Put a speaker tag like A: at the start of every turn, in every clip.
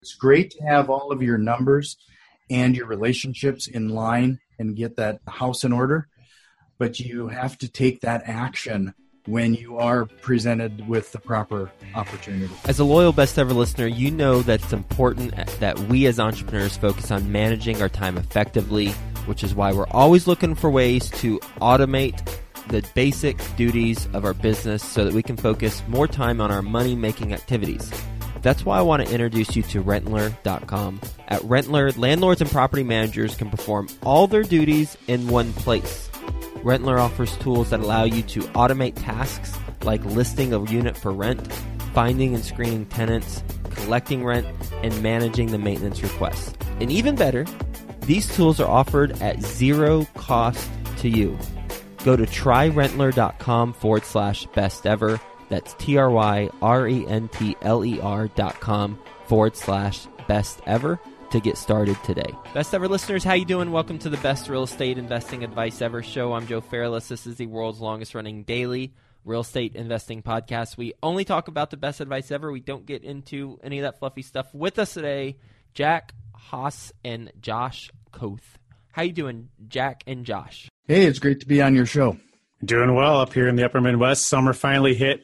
A: It's great to have all of your numbers and your relationships in line and get that house in order, but you have to take that action when you are presented with the proper opportunity.
B: As a loyal best ever listener, you know that it's important that we as entrepreneurs focus on managing our time effectively, which is why we're always looking for ways to automate the basic duties of our business so that we can focus more time on our money making activities. That's why I want to introduce you to Rentler.com. At Rentler, landlords and property managers can perform all their duties in one place. Rentler offers tools that allow you to automate tasks like listing a unit for rent, finding and screening tenants, collecting rent, and managing the maintenance requests. And even better, these tools are offered at zero cost to you. Go to tryrentler.com forward slash best ever. That's T R Y R E N T L E R dot com forward slash best ever to get started today. Best ever listeners, how you doing? Welcome to the best real estate investing advice ever show. I'm Joe Fairless. This is the world's longest running daily real estate investing podcast. We only talk about the best advice ever. We don't get into any of that fluffy stuff. With us today, Jack Haas and Josh Koth. How you doing, Jack and Josh?
A: Hey, it's great to be on your show.
C: Doing well up here in the upper Midwest. Summer finally hit.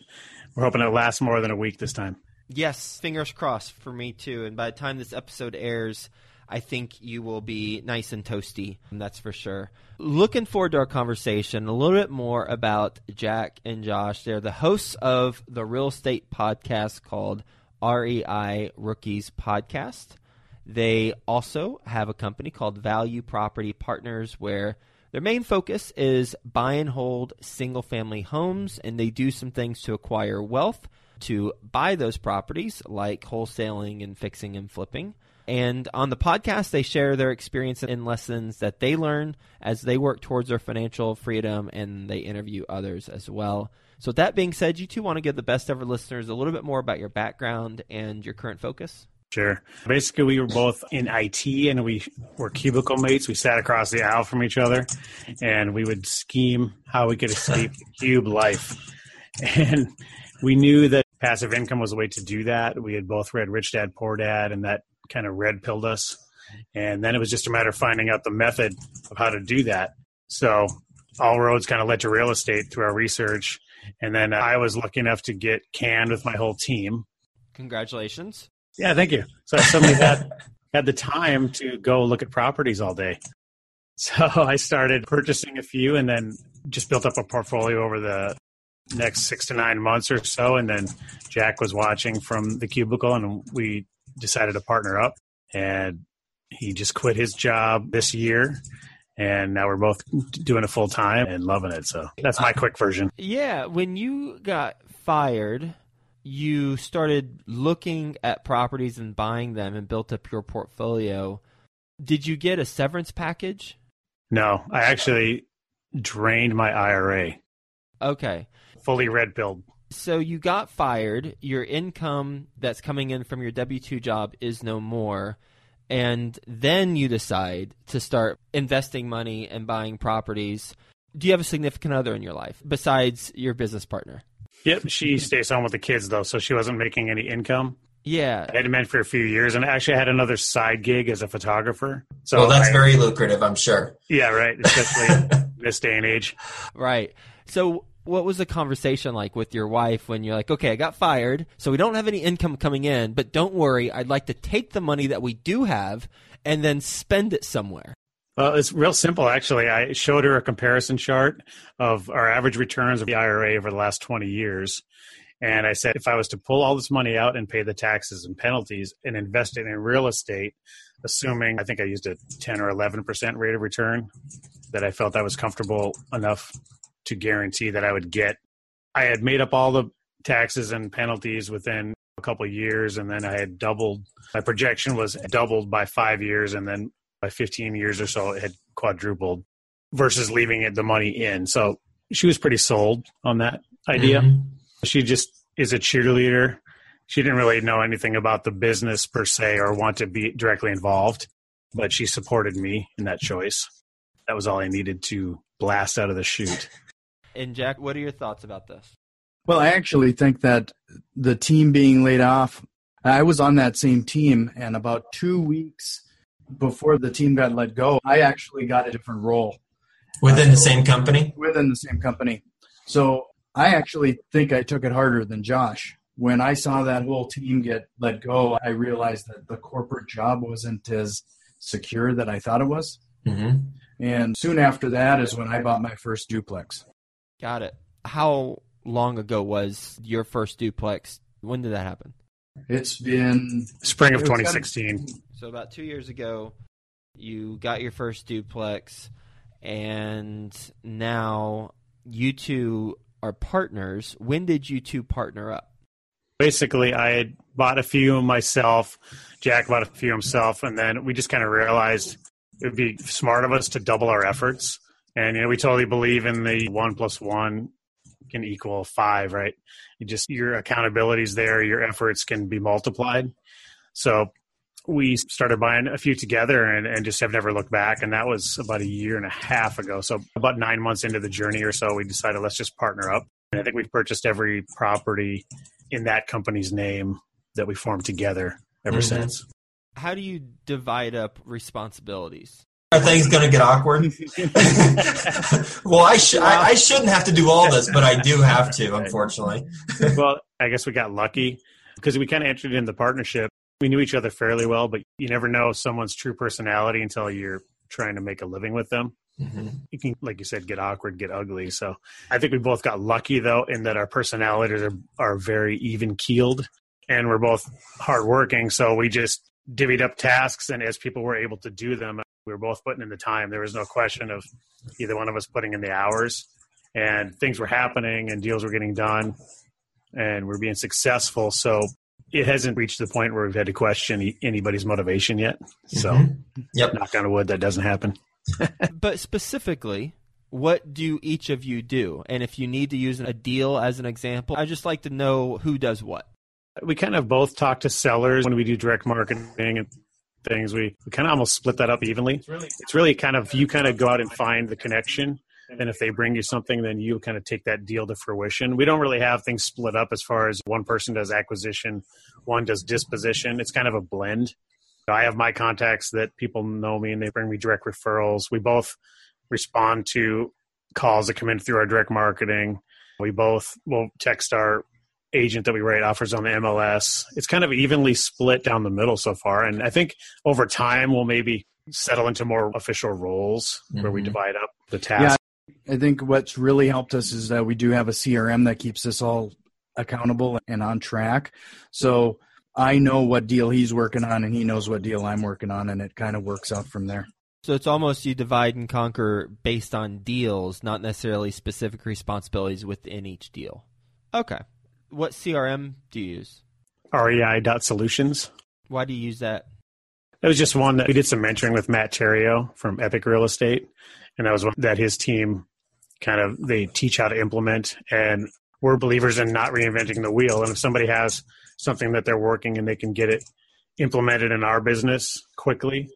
C: We're hoping it lasts more than a week this time.
B: Yes, fingers crossed for me too. And by the time this episode airs, I think you will be nice and toasty. That's for sure. Looking forward to our conversation a little bit more about Jack and Josh. They're the hosts of the real estate podcast called REI Rookies Podcast. They also have a company called Value Property Partners where their main focus is buy and hold single family homes, and they do some things to acquire wealth to buy those properties, like wholesaling and fixing and flipping. And on the podcast, they share their experience and lessons that they learn as they work towards their financial freedom, and they interview others as well. So, with that being said, you two want to give the best ever listeners a little bit more about your background and your current focus?
C: Sure. Basically, we were both in IT and we were cubicle mates. We sat across the aisle from each other and we would scheme how we could escape cube life. And we knew that passive income was a way to do that. We had both read Rich Dad Poor Dad and that kind of red pilled us. And then it was just a matter of finding out the method of how to do that. So all roads kind of led to real estate through our research. And then I was lucky enough to get canned with my whole team.
B: Congratulations.
C: Yeah, thank you. So I suddenly had had the time to go look at properties all day. So I started purchasing a few and then just built up a portfolio over the next six to nine months or so. And then Jack was watching from the cubicle and we decided to partner up. And he just quit his job this year. And now we're both doing it full time and loving it. So that's my quick version.
B: Yeah. When you got fired, you started looking at properties and buying them and built up your portfolio. Did you get a severance package?
C: No, I actually drained my IRA.
B: Okay.
C: Fully red billed.
B: So you got fired, your income that's coming in from your W 2 job is no more, and then you decide to start investing money and buying properties. Do you have a significant other in your life besides your business partner?
C: Yep, she stays home with the kids though, so she wasn't making any income.
B: Yeah,
C: I had been for a few years, and actually I had another side gig as a photographer. So
D: well, that's
C: I,
D: very lucrative, I'm sure.
C: Yeah, right. Especially this day and age.
B: Right. So, what was the conversation like with your wife when you're like, okay, I got fired, so we don't have any income coming in, but don't worry, I'd like to take the money that we do have and then spend it somewhere.
C: Well, it's real simple, actually. I showed her a comparison chart of our average returns of the IRA over the last 20 years. And I said, if I was to pull all this money out and pay the taxes and penalties and invest it in real estate, assuming I think I used a 10 or 11% rate of return, that I felt I was comfortable enough to guarantee that I would get. I had made up all the taxes and penalties within a couple years, and then I had doubled. My projection was doubled by five years, and then by 15 years or so, it had quadrupled versus leaving it the money in. So she was pretty sold on that idea. Mm-hmm. She just is a cheerleader. She didn't really know anything about the business per se or want to be directly involved, but she supported me in that choice. That was all I needed to blast out of the chute.
B: And Jack, what are your thoughts about this?
A: Well, I actually think that the team being laid off, I was on that same team, and about two weeks before the team got let go, I actually got a different role
D: within the same company.
A: Within the same company. So I actually think I took it harder than Josh. When I saw that whole team get let go, I realized that the corporate job wasn't as secure that I thought it was. Mm-hmm. And soon after that is when I bought my first duplex.
B: Got it. How long ago was your first duplex? When did that happen?
A: It's been
C: spring of 2016.
B: So about two years ago, you got your first duplex, and now you two are partners. When did you two partner up?
C: Basically, I had bought a few myself. Jack bought a few himself, and then we just kind of realized it would be smart of us to double our efforts. And you know, we totally believe in the one plus one can equal five, right? You just your accountability is there, your efforts can be multiplied. So we started buying a few together and, and just have never looked back. And that was about a year and a half ago. So about nine months into the journey or so, we decided let's just partner up. And I think we've purchased every property in that company's name that we formed together ever mm-hmm. since.
B: How do you divide up responsibilities?
D: Are things going to get awkward? well, I, sh- I, I shouldn't have to do all this, but I do have to, unfortunately.
C: well, I guess we got lucky because we kind of entered in the partnership we knew each other fairly well, but you never know someone's true personality until you're trying to make a living with them. Mm-hmm. You can, like you said, get awkward, get ugly. So I think we both got lucky though, in that our personalities are, are very even keeled and we're both hardworking. So we just divvied up tasks, and as people were able to do them, we were both putting in the time. There was no question of either one of us putting in the hours, and things were happening, and deals were getting done, and we're being successful. So it hasn't reached the point where we've had to question anybody's motivation yet. So, mm-hmm. yep. knock on wood, that doesn't happen.
B: but specifically, what do each of you do? And if you need to use a deal as an example, I'd just like to know who does what.
C: We kind of both talk to sellers when we do direct marketing and things. We, we kind of almost split that up evenly. It's really, it's really kind of you kind of go out and find the connection and if they bring you something, then you kind of take that deal to fruition. We don't really have things split up as far as one person does acquisition, one does disposition. It's kind of a blend. I have my contacts that people know me and they bring me direct referrals. We both respond to calls that come in through our direct marketing. We both will text our agent that we write offers on the MLS. It's kind of evenly split down the middle so far. And I think over time we'll maybe settle into more official roles mm-hmm. where we mm-hmm. divide up the tasks.
A: I think what's really helped us is that we do have a CRM that keeps us all accountable and on track. So I know what deal he's working on and he knows what deal I'm working on and it kind of works out from there.
B: So it's almost you divide and conquer based on deals, not necessarily specific responsibilities within each deal. Okay. What CRM do you use?
C: REI Solutions.
B: Why do you use that?
C: It was just one that we did some mentoring with Matt Theriault from Epic Real Estate and that was one that his team kind of they teach how to implement and we're believers in not reinventing the wheel. And if somebody has something that they're working and they can get it implemented in our business quickly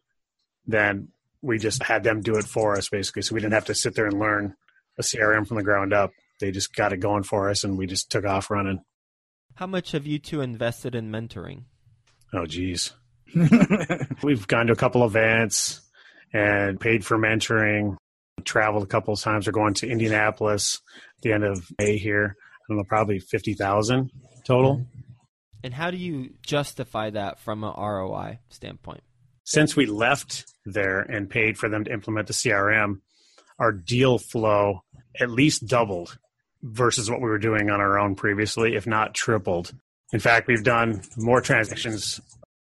C: then we just had them do it for us basically. So we didn't have to sit there and learn a crm from the ground up. They just got it going for us and we just took off running.
B: How much have you two invested in mentoring?
C: Oh geez. We've gone to a couple events and paid for mentoring traveled a couple of times. We're going to Indianapolis at the end of May here. I don't know, probably 50,000 total. Mm-hmm.
B: And how do you justify that from an ROI standpoint?
C: Since we left there and paid for them to implement the CRM, our deal flow at least doubled versus what we were doing on our own previously, if not tripled. In fact, we've done more transactions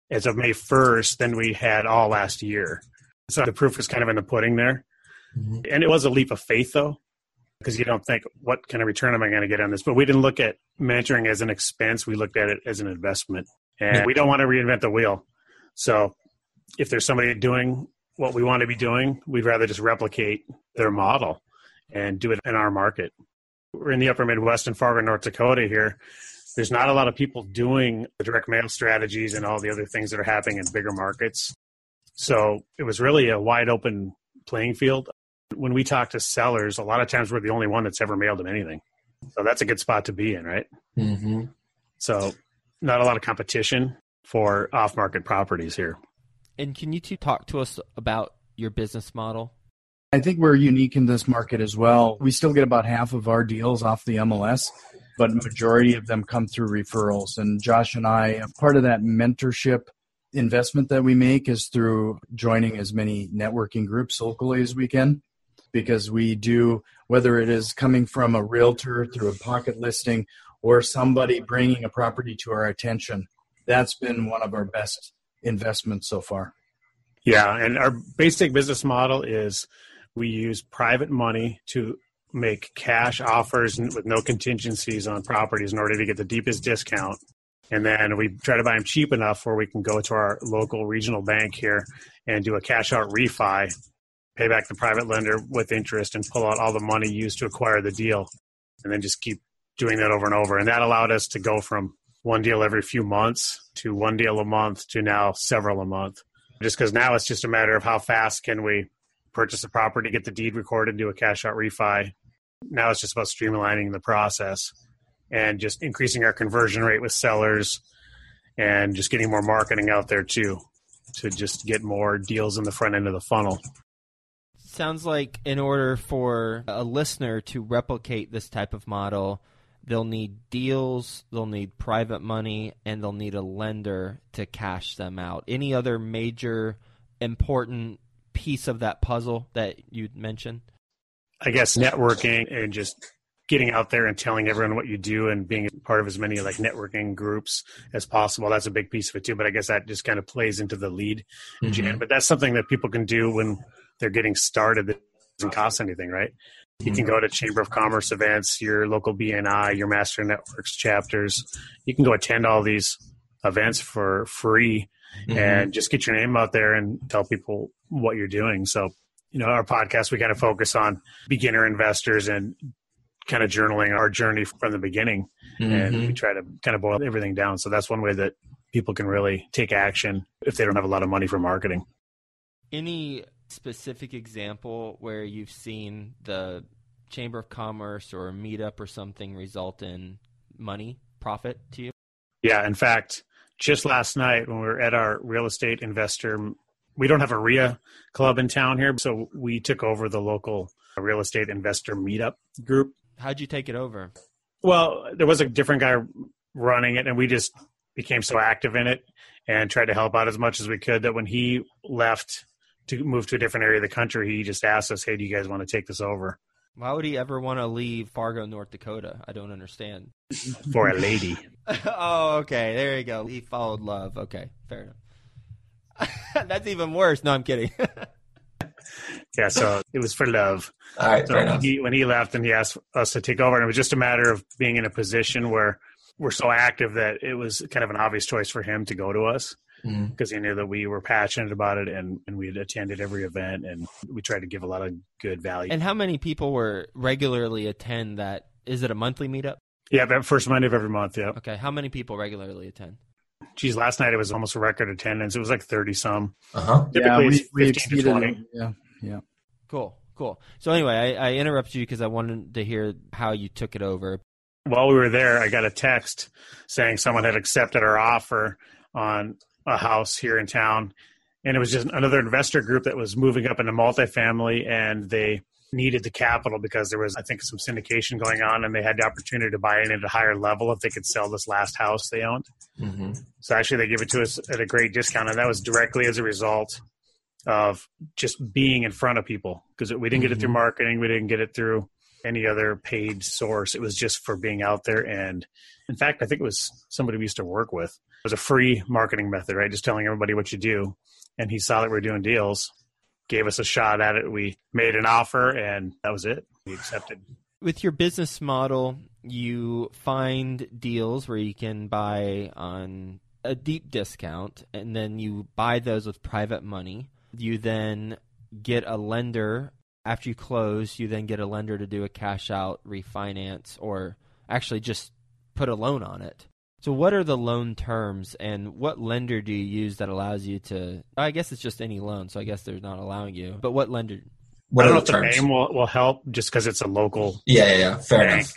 C: as of May 1st than we had all last year. So the proof is kind of in the pudding there. Mm-hmm. And it was a leap of faith, though, because you don't think, what kind of return am I going to get on this? But we didn't look at mentoring as an expense. We looked at it as an investment. And yeah. we don't want to reinvent the wheel. So if there's somebody doing what we want to be doing, we'd rather just replicate their model and do it in our market. We're in the upper Midwest in Fargo, North Dakota here. There's not a lot of people doing the direct mail strategies and all the other things that are happening in bigger markets. So it was really a wide open playing field when we talk to sellers, a lot of times we're the only one that's ever mailed them anything. So that's a good spot to be in, right? Mm-hmm. So not a lot of competition. for off market properties here.
B: And can you two talk to us about your business model?
A: I think we're unique in this market as well. We still get about half of our deals off the MLS, but majority of them come through referrals. And Josh and I, part of that mentorship investment that we make is through joining as many networking groups locally as we can because we do whether it is coming from a realtor through a pocket listing or somebody bringing a property to our attention that's been one of our best investments so far.
C: Yeah and our basic business model is we use private money to make cash offers with no contingencies on properties in order to get the deepest discount. And then we try to buy them cheap enough where we can go to our local regional bank here and do a cash out refi, pay back the private lender with interest, and pull out all the money used to acquire the deal. And then just keep doing that over and over. And that allowed us to go from one deal every few months to one deal a month to now several a month. Just because now it's just a matter of how fast can we purchase a property, get the deed recorded, do a cash out refi. Now it's just about streamlining the process and just increasing our conversion rate with sellers and just getting more marketing out there too to just get more deals in the front end of the funnel.
B: Sounds like in order for a listener to replicate this type of model, they'll need deals, they'll need private money, and they'll need a lender to cash them out. Any other major important piece of that puzzle that you'd mention?
C: I guess networking and just getting out there and telling everyone what you do and being part of as many like networking groups as possible. That's a big piece of it too. But I guess that just kind of plays into the lead mm-hmm. gen. But that's something that people can do when they're getting started that doesn't cost anything, right? Mm-hmm. You can mm-hmm. go to Chamber of Commerce events, your local BNI, your Master Networks chapters. You can go attend all these events for free mm-hmm. and just get your name out there and tell people what you're doing. So you know, our podcast, we kind of focus on beginner investors and kind of journaling our journey from the beginning mm-hmm. and we try to kind of boil everything down so that's one way that people can really take action if they don't have a lot of money for marketing
B: any specific example where you've seen the chamber of commerce or a meetup or something result in money profit to you
C: yeah in fact just last night when we were at our real estate investor we don't have a REIA club in town here, so we took over the local real estate investor meetup group.
B: How'd you take it over?
C: Well, there was a different guy running it, and we just became so active in it and tried to help out as much as we could that when he left to move to a different area of the country, he just asked us, "Hey, do you guys want to take this over?"
B: Why would he ever want to leave Fargo, North Dakota? I don't understand.
C: For a lady.
B: oh, okay. There you go. He followed love. Okay, fair enough. That's even worse. No, I'm kidding.
C: yeah, so it was for love.
D: All right,
C: so when he, when he left and he asked us to take over, and it was just a matter of being in a position where we're so active that it was kind of an obvious choice for him to go to us because mm-hmm. he knew that we were passionate about it and, and we had attended every event and we tried to give a lot of good value.
B: And how many people were regularly attend that? Is it a monthly meetup?
C: Yeah, that first Monday of every month. Yeah.
B: Okay. How many people regularly attend?
C: Geez, last night it was almost a record attendance. It was like thirty some.
D: Uh huh.
C: Typically, yeah, we, we exceeded
A: it. Yeah. Yeah.
B: Cool. Cool. So anyway, I, I interrupted you because I wanted to hear how you took it over.
C: While we were there, I got a text saying someone had accepted our offer on a house here in town, and it was just another investor group that was moving up into multifamily, and they needed the capital because there was, I think, some syndication going on, and they had the opportunity to buy in at a higher level if they could sell this last house they owned. Mm-hmm. So actually, they gave it to us at a great discount, and that was directly as a result of just being in front of people because we didn't get it through mm-hmm. marketing, we didn't get it through any other paid source. It was just for being out there. And in fact, I think it was somebody we used to work with. Was a free marketing method, right? Just telling everybody what you do. And he saw that we are doing deals, gave us a shot at it. We made an offer, and that was it. We accepted.
B: With your business model, you find deals where you can buy on a deep discount, and then you buy those with private money you then get a lender after you close. You then get a lender to do a cash out refinance, or actually just put a loan on it. So, what are the loan terms, and what lender do you use that allows you to? I guess it's just any loan, so I guess they're not allowing you. But what lender?
C: What I don't know if the name will, will help, just because it's a local.
D: Yeah, yeah, yeah. fair enough.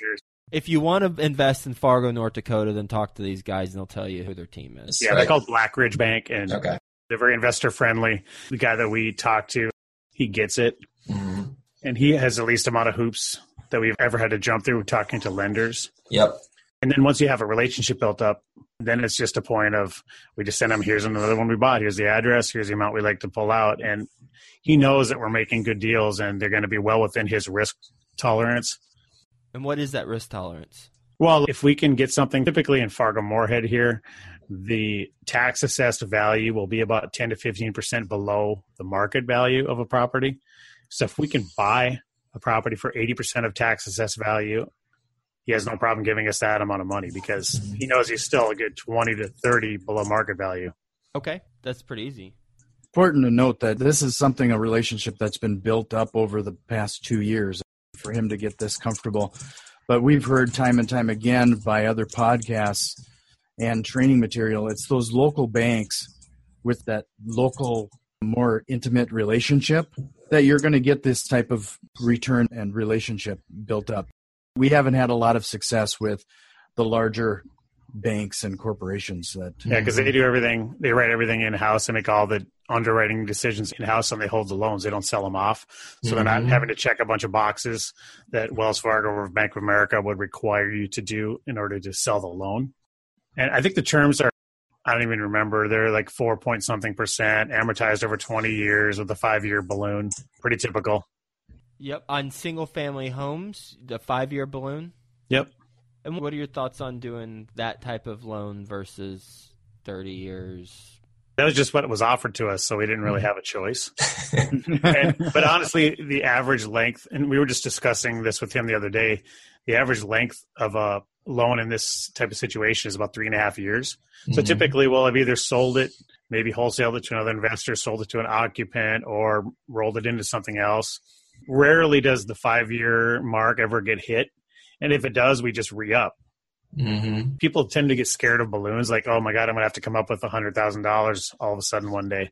B: If you want to invest in Fargo, North Dakota, then talk to these guys and they'll tell you who their team is.
C: Yeah, they're called Black Ridge Bank, and
D: Okay.
C: they're very investor friendly. The guy that we talked to, he gets it,
D: Mhm.
C: and he has the least amount of hoops that we've ever had to jump through talking to lenders.
D: Yep.
C: And then once you have a relationship built up, then it's just a point of we just send him, here's another one we bought, here's the address, here's the amount we like to pull out. And he knows that we're making good deals and they're going to be well within his risk tolerance.
B: And what is that risk tolerance?
C: Well, if we can get something typically in Fargo Moorhead here, the tax assessed value will be about 10 to 15% below the market value of a property. So if we can buy a property for 80% of tax assessed value, he has no problem giving us that amount of money because mm-hmm. he knows he's still a good 20 to 30 below market value.
B: Okay, that's pretty easy.
A: Important to note that this is something, a relationship that's been built up over the past two years for him to get this comfortable. But we've heard time and time again by other podcasts and training material, it's those local banks with that local, more intimate relationship that you're going to get this type of return and relationship built up. We haven't had a lot of success with the larger banks and corporations that
C: Yeah, because they do everything, they write everything in house, they make all the underwriting decisions in house, and they hold the loans. They don't sell them off. So they're not
D: Mhm.
C: having to check a bunch of boxes that Wells Fargo or Bank of America would require you to do in order to sell the loan. And I think the terms are, I don't even remember, they're like four point something percent, amortized over 20 years with a five year balloon. Pretty typical.
B: Yep. On single family homes, the five year balloon.
C: Yep.
B: And what are your thoughts on doing that type of loan versus 30 years?
C: That was just what was offered to us, so we didn't really have a choice. and, but honestly, the average length, and we were just discussing this with him the other day, the average length of a loan in this type of situation is about three and a half years. So
D: Mhm.
C: typically, we'll have either sold it, maybe wholesaled it to another investor, sold it to an occupant, or rolled it into something else. Rarely does the five year mark ever get hit. And if it does, we just re up
D: Mhm.
C: people tend to get scared of balloons like oh my god i'm going to have to come up with a hundred thousand dollars all of a sudden one day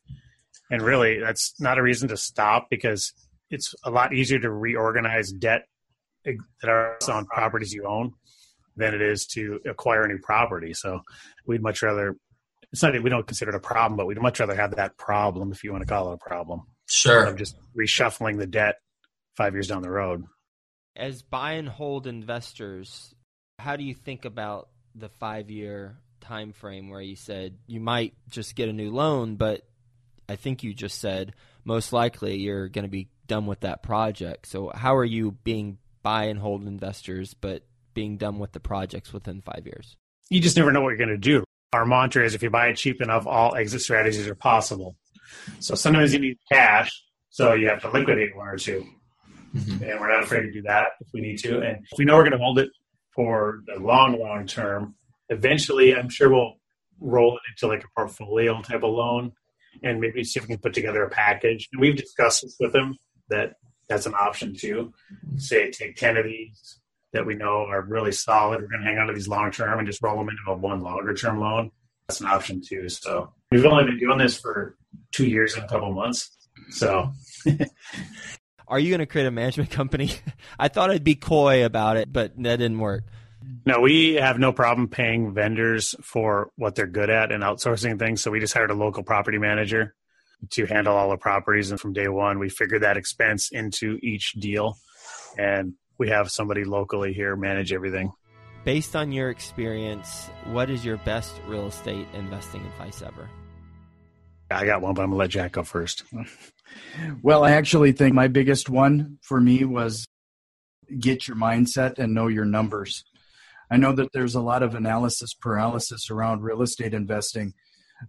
C: and really that's not a reason to stop because it's a lot easier to reorganize debt that are on properties you own than it is to acquire a new property so we'd much rather it's not that we don't consider it a problem but we'd much rather have that problem if you want to call it a problem
D: Sure.
C: of just reshuffling the debt five years down the road
B: As buy and hold investors, how do you think about the five year time frame where you said you might just get a new loan, but I think you just said most likely you're going to be done with that project. So how are you being buy and hold investors, but being done with the projects within five years?
C: you just never know what you're going to do. Our mantra is if you buy it cheap enough, all exit strategies are possible. So sometimes you need cash, so you have to liquidate one or 2
D: Mhm.
C: And we're not afraid to do that if we need to. And if we know we're going to hold it for the long, long term, eventually I'm sure we'll roll it into like a portfolio type of loan and maybe see if we can put together a package. And we've discussed this with them that that's an option too. Say take 10 of these that we know are really solid. We're going to hang on to these long term and just roll them into a one longer term loan. That's an option too. So we've only been doing this for two years and a couple months. So
B: Are you going to create a management company? I thought I'd be coy about it, but that didn't work.
C: no, we have no problem paying vendors for what they're good at and outsourcing things. So we just hired a local property manager to handle all the properties. And from day one, we figured that expense into each deal. And we have somebody locally here manage everything.
B: Based on your experience, what is your best real estate investing advice ever?
C: I got one, but I'm to let Jack go first.
A: Well, I actually think my biggest one for me was get your mindset and know your numbers. I know that there's a lot of analysis paralysis around real estate investing,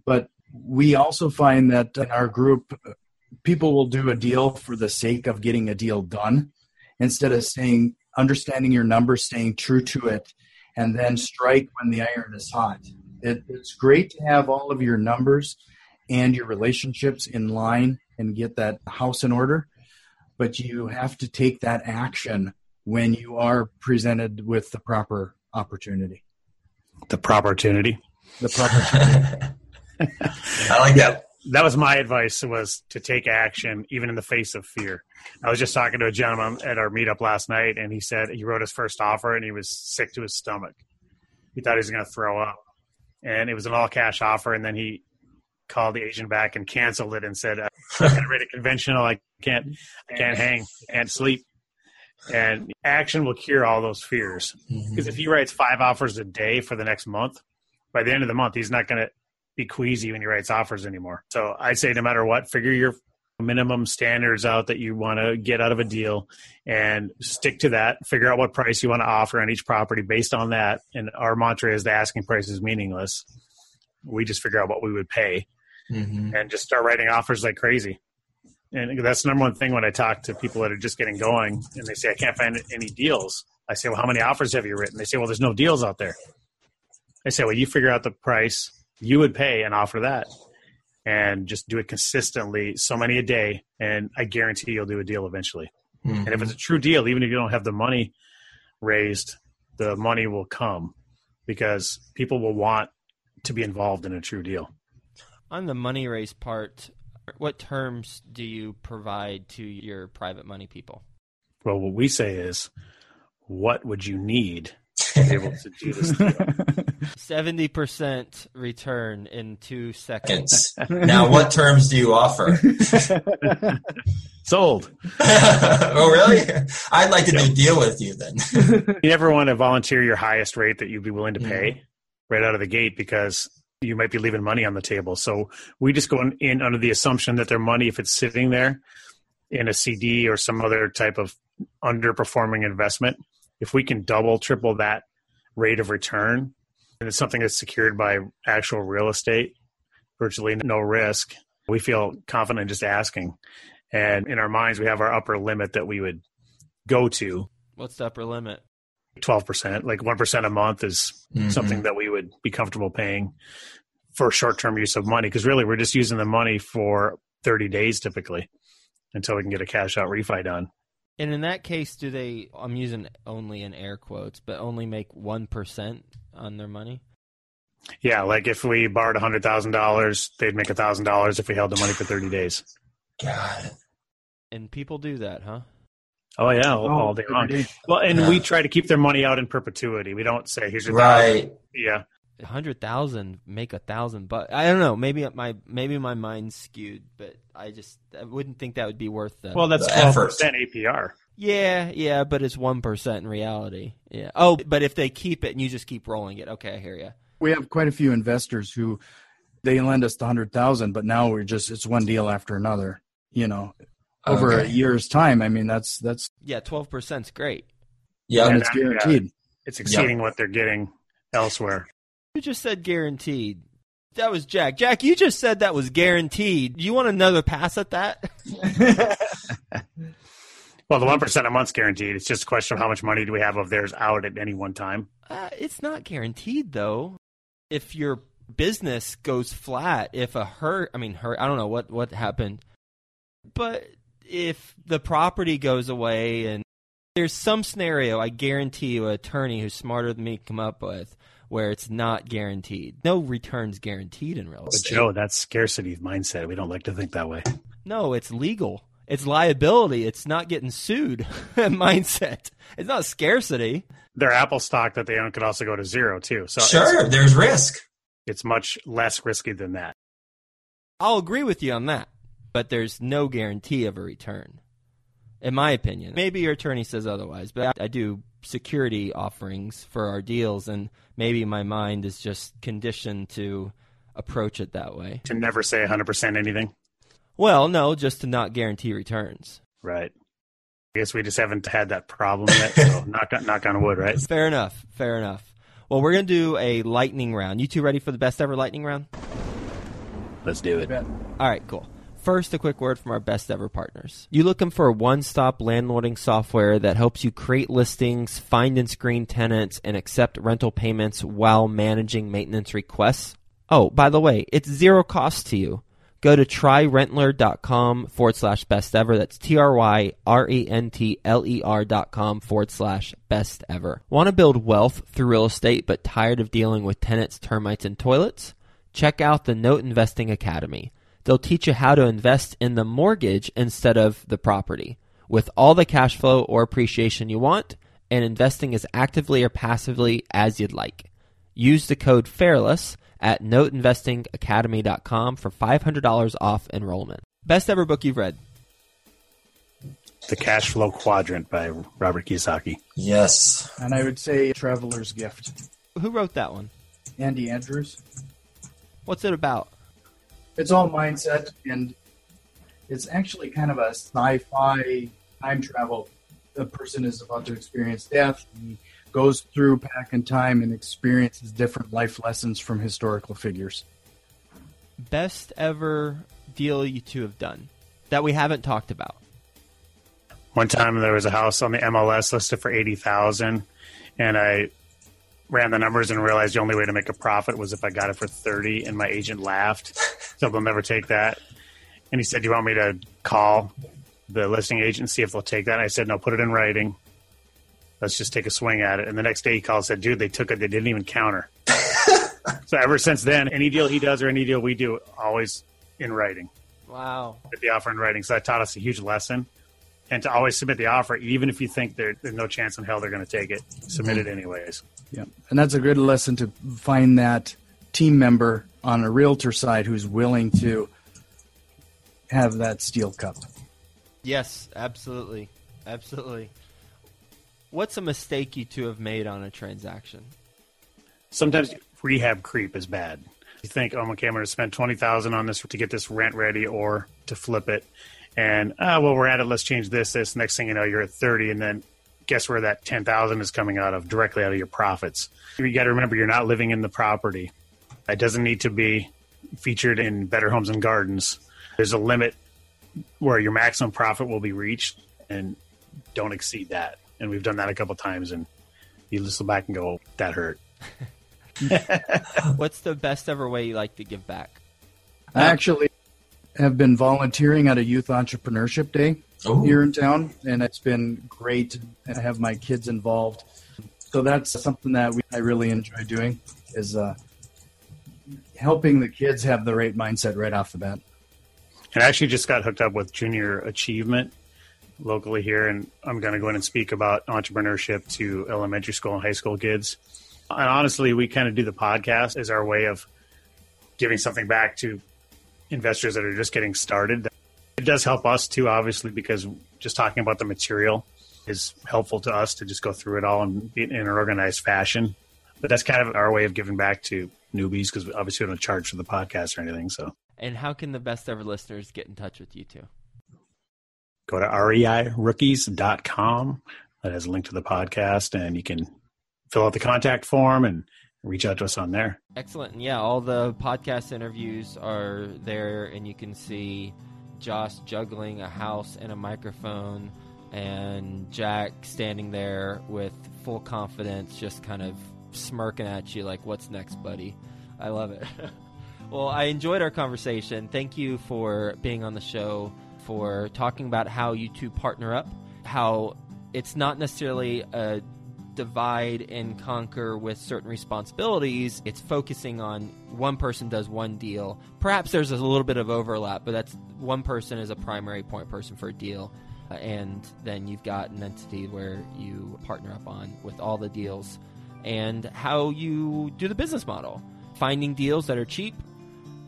A: but we also find that in our group, people will do a deal for the sake of getting a deal done instead of staying, understanding your numbers, staying true to it, and then strike when the iron is hot. It, it's great to have all of your numbers and your relationships in line and get that house in order. But you have to take that action when you are presented with the proper opportunity.
C: The proper opportunity.
A: The proper. Opportunity.
D: I like that.
C: that was my advice was to take action even in the face of fear. I was just talking to a gentleman at our meetup last night and he said he wrote his first offer and he was sick to his stomach. He thought he was going to throw up. And it was an all cash offer and then he called the agent back and canceled it and said, "I can't rate a conventional. I can't, I can't hang, can't sleep." And action will cure all those fears. Because
D: Mhm.
C: if he writes five offers a day for the next month, by the end of the month, he's not going to be queasy when he writes offers anymore. So I say, no matter what, figure your minimum standards out that you want to get out of a deal and stick to that. Figure out what price you want to offer on each property based on that. And our mantra is the asking price is meaningless. We just figure out what we would pay
D: Mhm.
C: and just start writing offers like crazy. And that's the number one thing when I talk to people that are just getting going and they say, I can't find any deals. I say, Well, how many offers have you written? They say, Well, there's no deals out there. I say, Well, you figure out the price you would pay and offer that and just do it consistently, so many a day. And I guarantee you'll do a deal eventually.
D: Mhm.
C: And if it's a true deal, even if you don't have the money raised, the money will come because people will want to be involved in a true deal.
B: On the money raise part, what terms do you provide to your private money people?
C: Well, what we say is, what would you need to be able to do this deal?
B: Seventy percent return in two seconds.
D: Seconds. Now, what terms do you offer?
C: Sold.
D: oh, really? I'd like to do a deal with you then.
C: You never want to volunteer your highest rate that you'd be willing to mm. pay right out of the gate because you might be leaving money on the table. So we just go in- in under the assumption that their money, if it's sitting there in a CD or some other type of underperforming investment, if we can double, triple that rate of return, and it's something that's secured by actual real estate, virtually no risk, we feel confident just asking. And in our minds, we have our upper limit that we would go to
B: What's the upper limit?
C: Twelve percent, like one percent a month is
D: Mhm.
C: something that we would be comfortable paying for short term use of money. Because really, we're just using the money for thirty days typically until we can get a cash out refi done.
B: And in that case, do they? I'm using only in air quotes, but only make one percent on their money.
C: Yeah, like if we borrowed hundred thousand dollars, they'd make thousand dollars if we held the money for thirty days.
D: Got it.
B: And people do that, huh?
C: Oh yeah, all, oh, all day long.
A: day.
C: Well, and
D: Yeah.
C: we try to keep their money out in perpetuity. We don't say here's your
D: Right.
C: thousand. Yeah,
B: A hundred thousand make a thousand, but I don't know. Maybe my maybe my mind's skewed, but I just I wouldn't think that would be worth the.
C: well that's
D: The
C: twelve percent APR.
B: yeah, yeah, but it's one percent in reality. Yeah. Oh, but if they keep it and you just keep rolling it, okay, I hear you.
A: we have quite a few investors who they lend us the hundred thousand, but now we're just it's one deal after another. You know, over a year's time. I mean, that's that's
B: Yeah, twelve percent's great.
D: Yeah,
A: and it's
C: Yeah.
A: guaranteed.
C: It's exceeding what they're getting elsewhere.
B: You just said guaranteed. That was Jack. Jack, you just said that was guaranteed. You want another pass at that?
C: Well, the one percent a month's guaranteed. It's just a question of how much money do we have of theirs out at any one time.
B: Uh, it's not guaranteed though. If your business goes flat, if a hurt, I mean, hurt, I don't know what what happened, but if the property goes away and there's some scenario, I guarantee you, an attorney who's smarter than me can come up with where it's not guaranteed. No returns guaranteed in real estate.
C: But
B: estate.
C: Joe, that's scarcity mindset. We don't like to think that way.
B: No, it's legal. It's liability. It's not getting sued mindset. It's not scarcity.
C: Their Apple stock that they own could also go to zero too. So
D: Sure, there's risk.
C: it's much less risky than that.
B: I'll agree with you on that, but there's no guarantee of a return, in my opinion. Maybe your attorney says otherwise, but I, I do security offerings for our deals, and maybe my mind is just conditioned to approach it that way.
C: To never say 100% anything.
B: Well, no, just to not guarantee returns.
C: Right. I guess we just haven't had that problem yet. So knock, knock on wood, right?
B: Fair enough. Fair enough. Well, we're going to do a lightning round. You two ready for the best ever lightning round?
C: Let's do it.
B: All right, cool. First, a quick word from our best ever partners. You looking for a one stop landlording software that helps you create listings, find and screen tenants, and accept rental payments while managing maintenance requests? Oh, by the way, it's zero cost to you. Go to tryrentler.com forward slash best ever. That's T R Y R E N T L E R dot com forward slash best ever. Want to build wealth through real estate but tired of dealing with tenants, termites, and toilets? Check out the Note Investing Academy. They'll teach you how to invest in the mortgage instead of the property with all the cash flow or appreciation you want and investing as actively or passively as you'd like. Use the code FAIRLESS at noteinvestingacademy.com for $500 off enrollment. Best ever book you've read?
C: The Cash Flow Quadrant by Robert Kiyosaki.
D: Yes.
A: And I would say Traveler's Gift.
B: Who wrote that one?
A: Andy Andrews.
B: What's it about?
A: It's all mindset, and it's actually kind of a sci-fi time travel. The person is about to experience death. He goes through back in time and experiences different life lessons from historical figures.
B: Best ever deal you two have done that we haven't talked about.
C: One time there was a house on the MLS listed for eighty thousand, and I ran the numbers and realized the only way to make a profit was if I got it for thirty, and my agent laughed. so they'll never take that. And he said, "Do you want me to call the listing agent and see if they'll take that?" And I said, "No, put it in writing. Let's just take a swing at it." And the next day he called and said, "Dude, they took it. They didn't even counter." so ever since then, any deal he does or any deal we do, always in writing.
B: Wow.
C: Put the offer in writing. So that taught us a huge lesson. And to always submit the offer, even if you think there, there's no chance in hell they're going to take it, submit hmm. it anyways.
A: Yeah, and that's a good lesson to find that team member on a realtor side who's willing to have that steel cup.
B: Yes, absolutely. Absolutely. What's a mistake you two have made on a transaction?
C: Sometimes rehab creep is bad. You think, oh, okay, I'm going to spend twenty thousand on this to get this rent ready or to flip it, and ah, well, we're at it. Let's change this. This next thing you know, you're at thirty, and then guess where that ten thousand is coming out of? Directly out of your profits. You got to remember, you're not living in the property. It doesn't need to be featured in Better Homes and Gardens. There's a limit where your maximum profit will be reached, and don't exceed that. And we've done that a couple times, and you listen back and go, oh, "That hurt."
B: What's the best ever way you like to give back?
A: I actually have been volunteering at a youth entrepreneurship day
D: Ooh.
A: here in town, and it's been great. And I have my kids involved, so that's something that we, I really enjoy doing is uh, helping the kids have the right mindset right off the bat.
C: And I actually just got hooked up with Junior Achievement locally here, and I'm going to go in and speak about entrepreneurship to elementary school and high school kids. And honestly, we kind of do the podcast as our way of giving something back to investors that are just getting started. It does help us too, obviously, because just talking about the material is helpful to us to just go through it all and in an organized fashion. But that's kind of our way of giving back to newbies because obviously we don't charge for the podcast or anything. So
B: And how can the best ever listeners get in touch with you two?
C: go to reirookies.com. That has a link to the podcast, and you can fill out the contact form and reach out to us on there.
B: Excellent. And yeah, all the podcast interviews are there, and you can see Josh juggling a house and a microphone, and Jack standing there with full confidence, just kind of smirking at you like, What's next, buddy? I love it. well, I enjoyed our conversation. Thank you for being on the show, for talking about how you two partner up, how it's not necessarily a divide and conquer with certain responsibilities. It's focusing on one person does one deal. Perhaps there's a little bit of overlap, but that's one person is a primary point person for a deal. Uh, and then you've got an entity where you partner up on with all the deals and how you do the business model. Finding deals that are cheap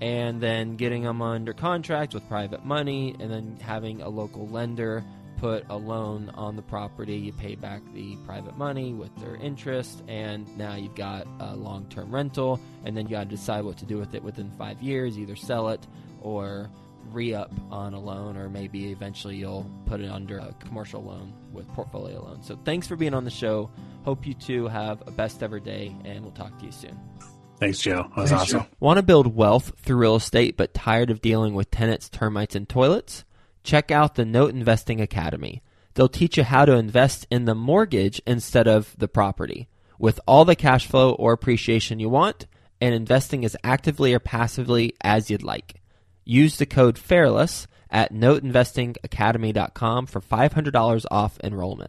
B: and then getting them under contract with private money and then having a local lender put a loan on the property, you pay back the private money with their interest, and now you've got a long term rental, and then you got to decide what to do with it within five years either sell it or re up on a loan, or maybe eventually you'll put it under a commercial loan with portfolio loan. So thanks for being on the show. Hope you two have a best ever day, and we'll talk to you soon.
C: Thanks, Joe. That was
A: Thanks,
C: awesome.
A: Joe.
B: Want to build wealth through real estate but tired of dealing with tenants, termites, and toilets? Check out the Note Investing Academy. They'll teach you how to invest in the mortgage instead of the property with all the cash flow or appreciation you want and investing as actively or passively as you'd like. Use the code FAIRLESS at noteinvestingacademy.com for $500 off enrollment.